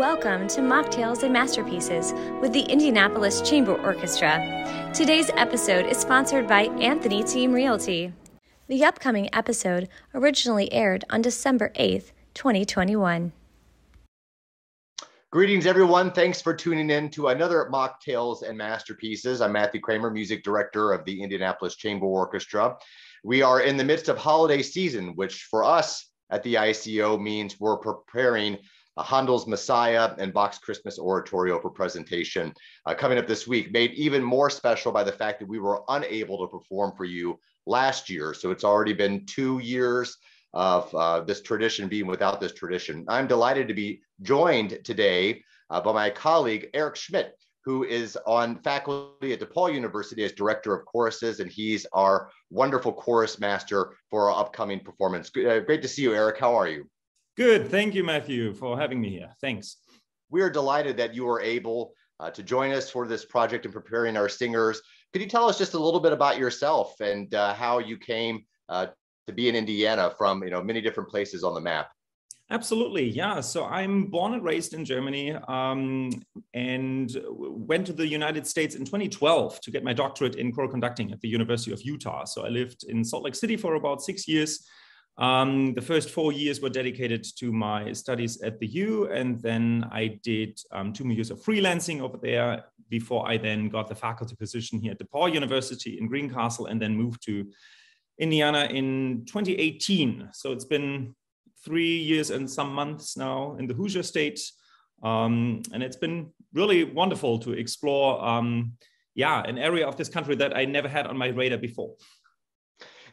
Welcome to Mocktails and Masterpieces with the Indianapolis Chamber Orchestra. Today's episode is sponsored by Anthony Team Realty. The upcoming episode originally aired on December 8th, 2021. Greetings, everyone. Thanks for tuning in to another Mocktails and Masterpieces. I'm Matthew Kraemer, Music Director of the Indianapolis Chamber Orchestra. We are in the midst of holiday season, which for us at the ICO means we're preparing Handel's Messiah and Bach's Christmas Oratorio for presentation uh, coming up this week, made even more special by the fact that we were unable to perform for you last year. So it's already been two years of uh, this tradition being without this tradition. I'm delighted to be joined today uh, by my colleague, Eric Schmidt, who is on faculty at DePauw University as Director of Choruses, and he's our wonderful chorus master for our upcoming performance. Uh, great to see you, Eric. How are you? Good. Thank you, Matthew, for having me here. Thanks. We are delighted that you were able uh, to join us for this project and preparing our singers. Could you tell us just a little bit about yourself and uh, how you came uh, to be in Indiana from you know many different places on the map? Absolutely, yeah. So I'm born and raised in Germany um, and went to the United States in 2012 to get my doctorate in choral conducting at the University of Utah. So I lived in Salt Lake City for about six years um, the first four years were dedicated to my studies at the U, and then I did um, two more years of freelancing over there before I then got the faculty position here at DePauw University in Greencastle, and then moved to Indiana in 2018. So it's been three years and some months now in the Hoosier State, um, and it's been really wonderful to explore, um, yeah, an area of this country that I never had on my radar before.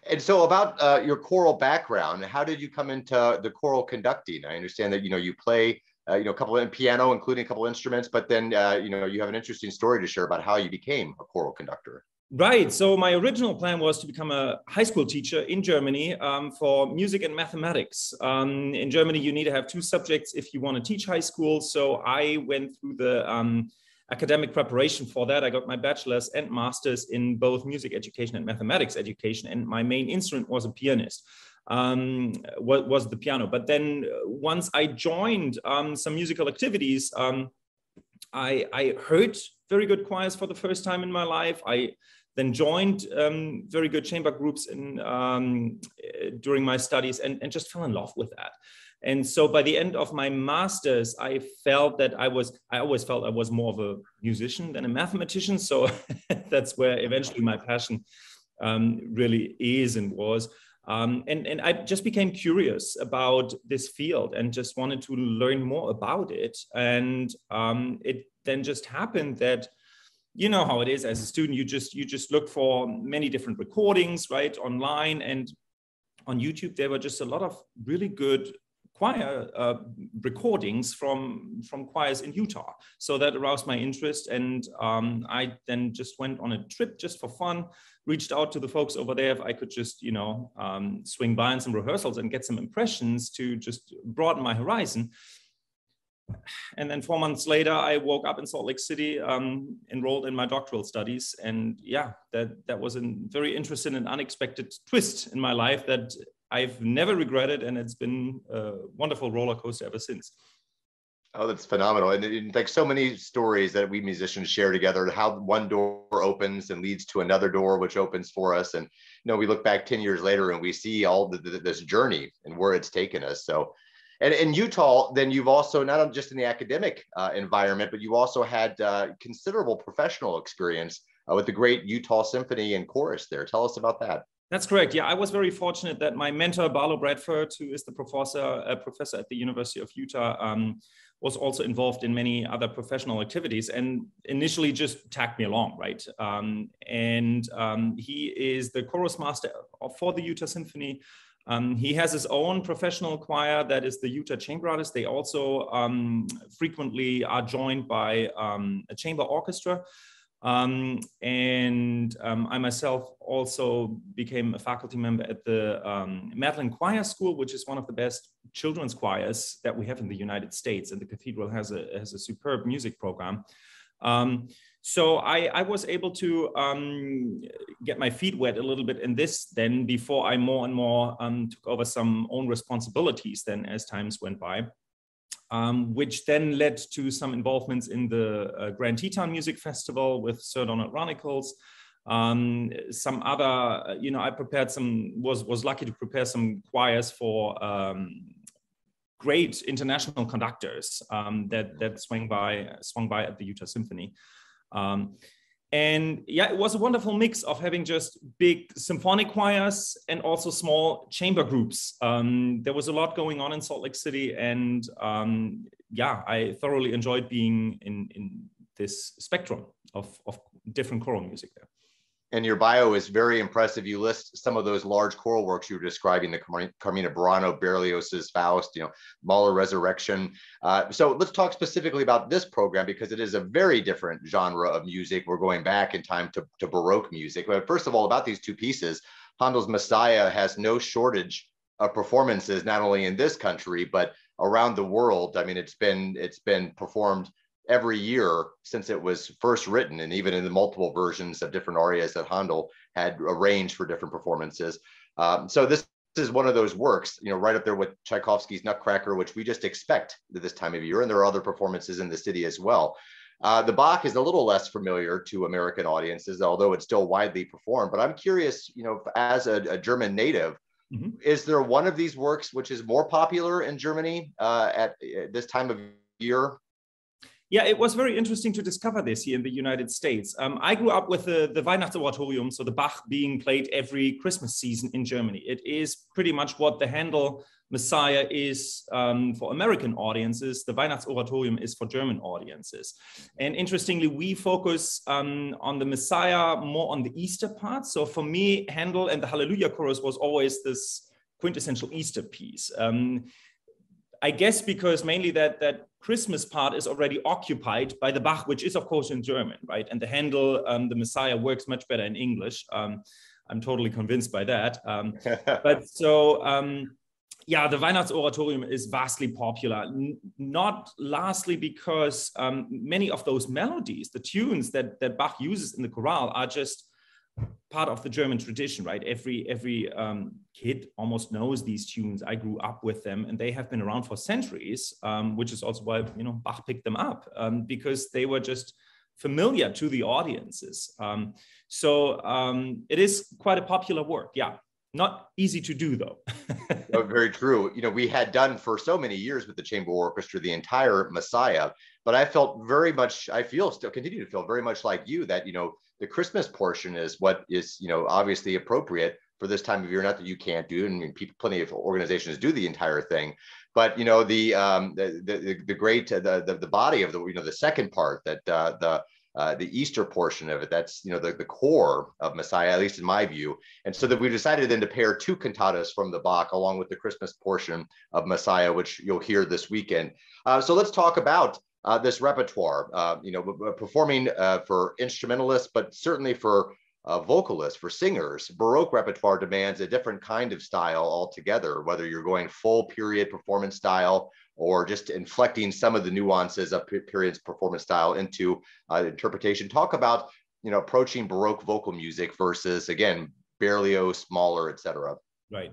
And so, about uh, your choral background, how did you come into the choral conducting? I understand that you know you play, uh, you know, a couple of piano, including a couple of instruments, but then uh, you know you have an interesting story to share about how you became a choral conductor. Right. So my original plan was to become a high school teacher in Germany um, for music and mathematics. Um, in Germany, you need to have two subjects if you want to teach high school. So I went through the um, academic preparation for that. I got my bachelor's and master's in both music education and mathematics education, and my main instrument was a pianist. Um, was the piano? But then uh, once I joined um, some musical activities, um, I, I heard very good choirs for the first time in my life. I then joined um, very good chamber groups in, um, during my studies and, and just fell in love with that. And so by the end of my master's, I felt that I was, I always felt I was more of a musician than a mathematician. So that's where eventually my passion um, really is and was. Um, and, and I just became curious about this field and just wanted to learn more about it. And um, it then just happened that you know how it is as a student you just you just look for many different recordings right online and on youtube there were just a lot of really good choir uh, recordings from from choirs in Utah. So that aroused my interest, and um, I then just went on a trip just for fun. Reached out to the folks over there if I could just you know um, swing by in some rehearsals and get some impressions to just broaden my horizon. And then four months later, I woke up in Salt Lake City, um, enrolled in my doctoral studies, and yeah, that that was a very interesting and unexpected twist in my life that I've never regretted, and it's been a wonderful roller coaster ever since. Oh, that's phenomenal. And, and, like so many stories that we musicians share together, how one door opens and leads to another door, which opens for us. And, you know, we look back 10 years later and we see all the, the, this journey and where it's taken us. So, and in Utah, then you've also, not just in the academic uh, environment, but you also had uh, considerable professional experience uh, with the great Utah Symphony and Chorus there. Tell us about that. That's correct. Yeah, I was very fortunate that my mentor Barlow Bradford, who is the professor a professor at the University of Utah, um, was also involved in many other professional activities, and initially just tagged me along, right? Um, and um, he is the chorus master for the Utah Symphony. Um, he has his own professional choir that is the Utah Chamber Artists. They also um, frequently are joined by um, a chamber orchestra. Um, and um, I myself also became a faculty member at the um, Madeleine Choir School, which is one of the best children's choirs that we have in the United States. And the cathedral has a, has a superb music program. Um, so I, I, was able to um, get my feet wet a little bit in this then before I more and more um, took over some own responsibilities then as times went by. Um, which then led to some involvements in the uh, Grand Teton Music Festival with Sir Donald Runnicles. Um, some other, uh, you know, I prepared some, was, was lucky to prepare some choirs for um, great international conductors um, that, that swung by, swung by at the Utah Symphony. And yeah, it was a wonderful mix of having just big symphonic choirs and also small chamber groups. Um, there was a lot going on in Salt Lake City, and um, yeah, I thoroughly enjoyed being in in this spectrum of of different choral music there and your bio is very impressive. You list some of those large choral works you were describing, the Carmina Burana, Berlioz's Faust, you know, Mahler Resurrection. Uh, so let's talk specifically about this program because it is a very different genre of music. We're going back in time to, to Baroque music. But first of all, about these two pieces, Handel's Messiah has no shortage of performances, not only in this country, but around the world. I mean, it's been it's been performed every year since it was first written, and even in the multiple versions of different arias that Handel had arranged for different performances. Um, so this is one of those works, you know, right up there with Tchaikovsky's Nutcracker, which we just expect at this time of year, and there are other performances in the city as well. Uh, the Bach is a little less familiar to American audiences, although it's still widely performed. But I'm curious, you know, as a, a German native, mm-hmm. is there one of these works which is more popular in Germany uh, at, at this time of year yeah, it was very interesting to discover this here in the United States. Um, I grew up with the, the Weihnachtsoratorium, so the Bach being played every Christmas season in Germany. It is pretty much what the Handel Messiah is um, for American audiences. The Weihnachtsoratorium is for German audiences. And interestingly, we focus um, on the Messiah more on the Easter part. So for me, Handel and the Hallelujah Chorus was always this quintessential Easter piece. Um, I guess because mainly that that Christmas part is already occupied by the Bach, which is of course in German, right? And the Handel, um, the Messiah works much better in English. Um, I'm totally convinced by that. Um, but so um, yeah, the Weihnachtsoratorium is vastly popular. N- not lastly because um, many of those melodies, the tunes that that Bach uses in the chorale, are just part of the German tradition, right? Every every um, kid almost knows these tunes. I grew up with them, and they have been around for centuries, um, which is also why you know Bach picked them up um, because they were just familiar to the audiences. Um, so um, it is quite a popular work. Yeah, not easy to do though. oh, very true. You know, we had done for so many years with the chamber orchestra the entire Messiah, but I felt very much. I feel still continue to feel very much like you that you know the Christmas portion is what is, you know, obviously appropriate for this time of year. Not that you can't do, I mean, people, plenty of organizations do the entire thing, but you know, the um, the the, the great the, the the body of the you know the second part that uh, the uh, the Easter portion of it. That's you know the, the core of Messiah, at least in my view. And so that we decided then to pair two cantatas from the Bach along with the Christmas portion of Messiah, which you'll hear this weekend. Uh, so let's talk about uh, this repertoire, uh, you know, performing uh, for instrumentalists, but certainly for uh, vocalists, for singers. Baroque repertoire demands a different kind of style altogether, whether you're going full period performance style or just inflecting some of the nuances of period's performance style into uh, interpretation. Talk about, you know, approaching Baroque vocal music versus, again, Berlioz, Mahler, etc. Right.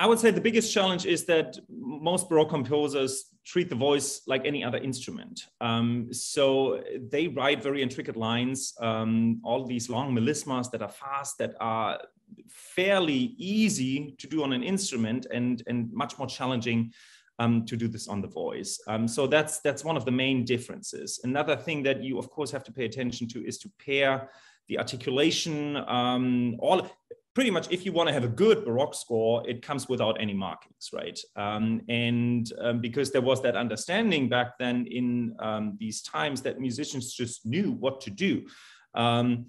I would say the biggest challenge is that most Baroque composers treat the voice like any other instrument. Um, so they write very intricate lines, um, all these long melismas that are fast, that are fairly easy to do on an instrument and, and much more challenging um, to do this on the voice. Um, so that's, that's one of the main differences. Another thing that you, of course, have to pay attention to is to pair the articulation, um, all pretty much if you want to have a good baroque score it comes without any markings right? Um, and um, because there was that understanding back then in um, these times that musicians just knew what to do. Um,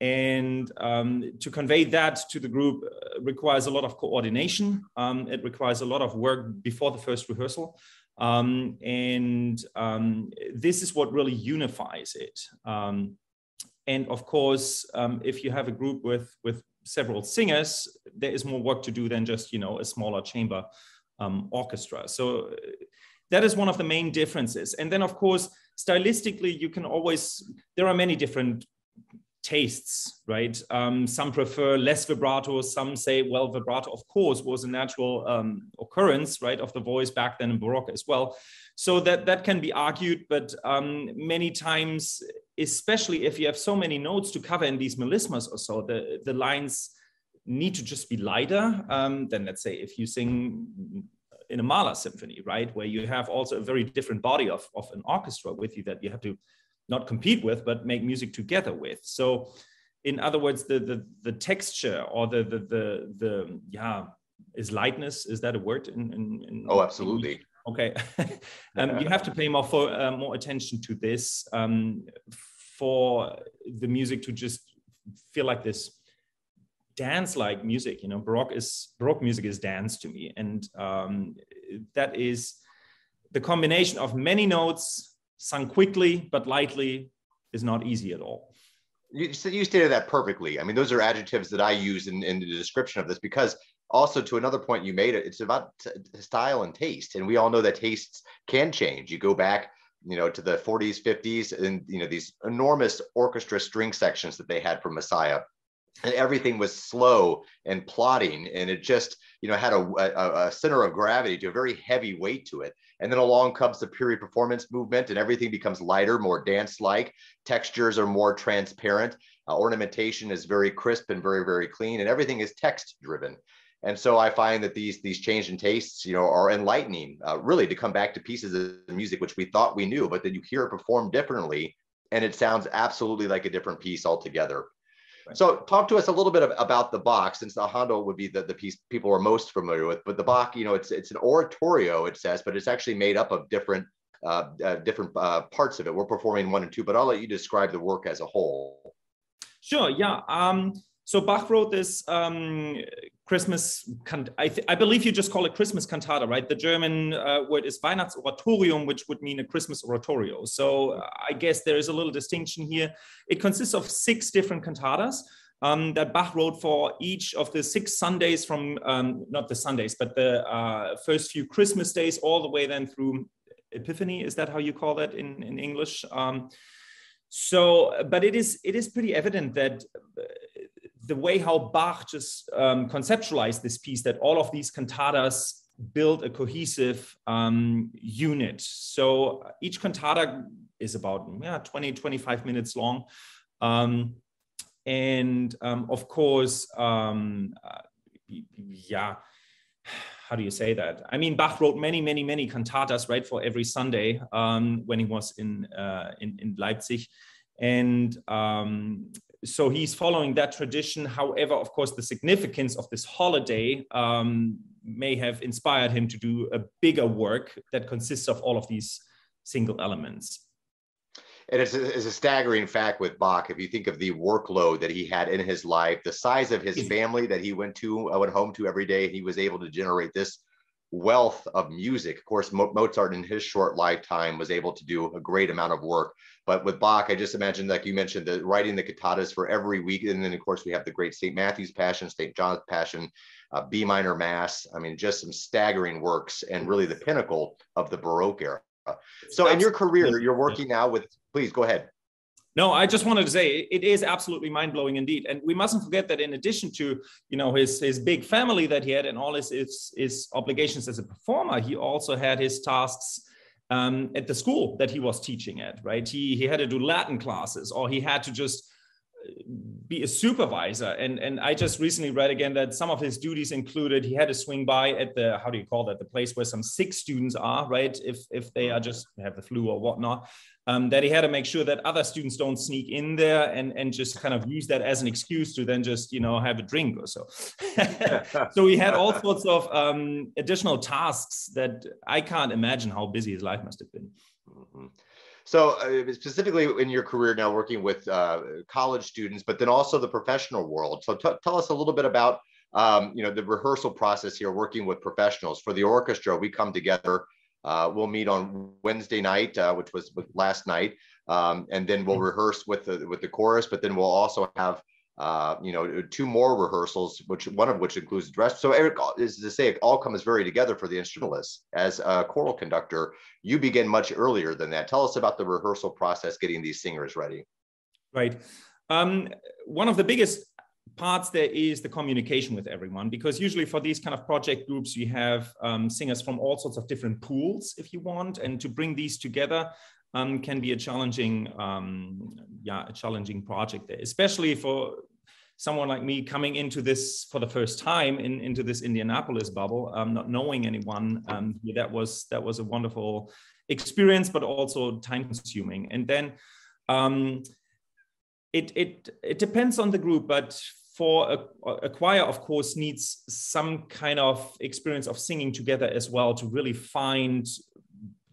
and um, to convey that to the group uh, requires a lot of coordination. Um, it requires a lot of work before the first rehearsal. And this is what really unifies it. And of course if you have a group with with several singers, there is more work to do than just you know a smaller chamber um, orchestra. So uh, that is one of the main differences. And then of course, stylistically, you can always there are many different tastes, right? Um, some prefer less vibrato. Some say, well, vibrato, of course, was a natural um, occurrence, right, of the voice back then in Baroque as well. So that that can be argued, but um, many times, especially if you have so many notes to cover in these melismas or so, the the lines need to just be lighter um, than, let's say, if you sing in a Mahler symphony, right, where you have also a very different body of, of an orchestra with you that you have to not compete with, but make music together with. So, in other words, the the, the texture or the the the, the yeah is lightness is that a word in, in, in oh absolutely. In, okay. Um, you have to pay more for uh, more attention to this um, for the music to just feel like this dance like music you know baroque is baroque music is dance to me. And um, that is the combination of many notes sung quickly but lightly is not easy at all. You, you stated that perfectly. I mean those are adjectives that i use in, in the description of this because also to another point you made it's about style and taste. And we all know that tastes can change. You go back you know to the 40s 50s and you know these enormous orchestra string sections that they had from messiah and everything was slow and plodding and it just you know had a, a, a, center of gravity to a very heavy weight to it. And then along comes the period performance movement and everything becomes lighter more dance like textures are more transparent. Uh, ornamentation is very crisp and very very clean and everything is text driven and so i find that these these change in tastes you know are enlightening uh, really to come back to pieces of music which we thought we knew but then you hear it performed differently and it sounds absolutely like a different piece altogether so talk to us a little bit of, about the Bach, since the Handel would be the, the piece people are most familiar with. But the Bach, you know, it's it's an oratorio, it says, but it's actually made up of different uh, uh, different uh, parts of it. We're performing one and two, but I'll let you describe the work as a whole. Sure. Yeah. Um, so Bach wrote this um, Christmas, I, I, believe you just call it Christmas cantata, right? The German uh, word is Weihnachtsoratorium, which would mean a Christmas oratorio. So uh, I guess there is a little distinction here. It consists of six different cantatas. Um, that Bach wrote for each of the six Sundays from, um, not the Sundays, but the uh, first few Christmas days, all the way then through Epiphany. Is that how you call that in, in English? Um, so, but it is it is pretty evident that the way how Bach just um, conceptualized this piece, that all of these cantatas build a cohesive um, unit. So each cantata is about yeah, 20, 25 minutes long. Um, and um, of course, um, uh, yeah, how do you say that? I mean, Bach wrote many, many, many cantatas, right, for every Sunday um, when he was in, uh, in, in Leipzig. And um, so he's following that tradition. However, of course, the significance of this holiday um, may have inspired him to do a bigger work that consists of all of these single elements. And it's a, it's a, staggering fact with Bach. If you think of the workload that he had in his life, the size of his family that he went to, uh, went home to every day, he was able to generate this wealth of music. Of course, Mo- Mozart in his short lifetime was able to do a great amount of work. But with Bach, I just imagine, like you mentioned, the writing the cantatas for every week. And then, of course, we have the great St. Matthew's Passion, St. John's Passion, uh, B minor Mass. I mean, just some staggering works and really the pinnacle of the Baroque era. So, in your career, you're working now with, please go ahead. No, I just wanted to say it is absolutely mind blowing indeed, and we mustn't forget that in addition to you know his his big family that he had and all his his, his obligations as a performer, he also had his tasks um, at the school that he was teaching at. Right, he he had to do Latin classes, or he had to just be a supervisor. And and i just recently read again that some of his duties included he had to swing by at the how do you call that? The place where some sick students are right? If if they are just have the flu or whatnot um, that he had to make sure that other students don't sneak in there and, and just kind of use that as an excuse to then just you know have a drink or so. So he had all sorts of um, additional tasks that i can't imagine how busy his life must have been. Mm-hmm. So uh, specifically in your career now working with uh, college students but then also the professional world so t- tell us a little bit about um, you know the rehearsal process here working with professionals for the orchestra we come together uh, we'll meet on Wednesday night, uh, which was last night, um, and then we'll mm-hmm. rehearse with the with the chorus. But then we'll also have uh, you know two more rehearsals, which one of which includes dress. So Eric is to say it all comes very together for the instrumentalists. As a choral conductor, you begin much earlier than that. Tell us about the rehearsal process, getting these singers ready. Right. Um, one of the biggest parts there is the communication with everyone because usually for these kind of project groups you have um, singers from all sorts of different pools if you want and to bring these together um, can be a challenging um, yeah a challenging project there especially for someone like me coming into this for the first time in, into this indianapolis bubble um, not knowing anyone um, that was that was a wonderful experience but also time consuming and then um, it, it, it depends on the group, but for a, a, choir, of course, needs some kind of experience of singing together as well to really find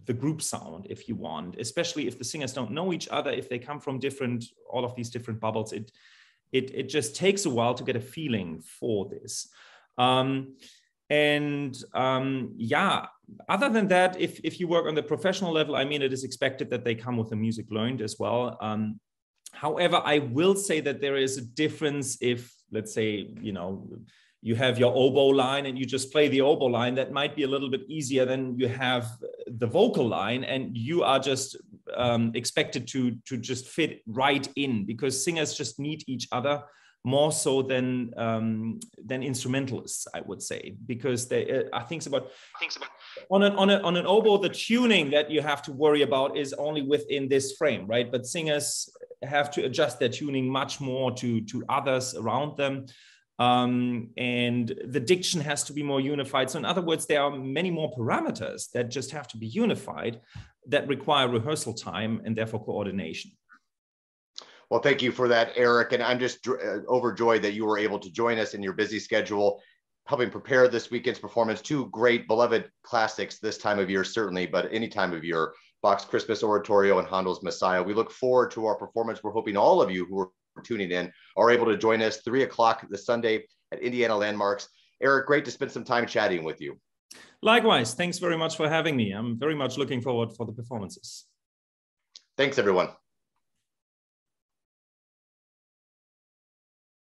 the group sound, if you want, especially if the singers don't know each other, if they come from different, all of these different bubbles, it, it, it just takes a while to get a feeling for this. Um, and um, yeah, other than that, if, if you work on the professional level, I mean, it is expected that they come with the music learned as well. Um, However, I will say that there is a difference if, let's say, you know, you have your oboe line and you just play the oboe line, that might be a little bit easier than you have the vocal line and you are just um, expected to, to just fit right in because singers just need each other more so than um, than instrumentalists, I would say, because they uh, I think about things about on an on a, on an oboe the tuning that you have to worry about is only within this frame, right? But singers have to adjust their tuning much more to to others around them. Um, and the diction has to be more unified. So, in other words, there are many more parameters that just have to be unified that require rehearsal time and therefore coordination. Well, thank you for that, Eric. And I'm just uh, overjoyed that you were able to join us in your busy schedule, helping prepare this weekend's performance. Two great, beloved classics this time of year, certainly, but any time of year Bach's Christmas Oratorio and Handel's Messiah. We look forward to our performance. We're hoping all of you who are tuning in are able to join us three o'clock this Sunday at Indiana Landmarks. Eric, great to spend some time chatting with you. Likewise, thanks very much for having me. I'm very much looking forward for the performances. Thanks, everyone.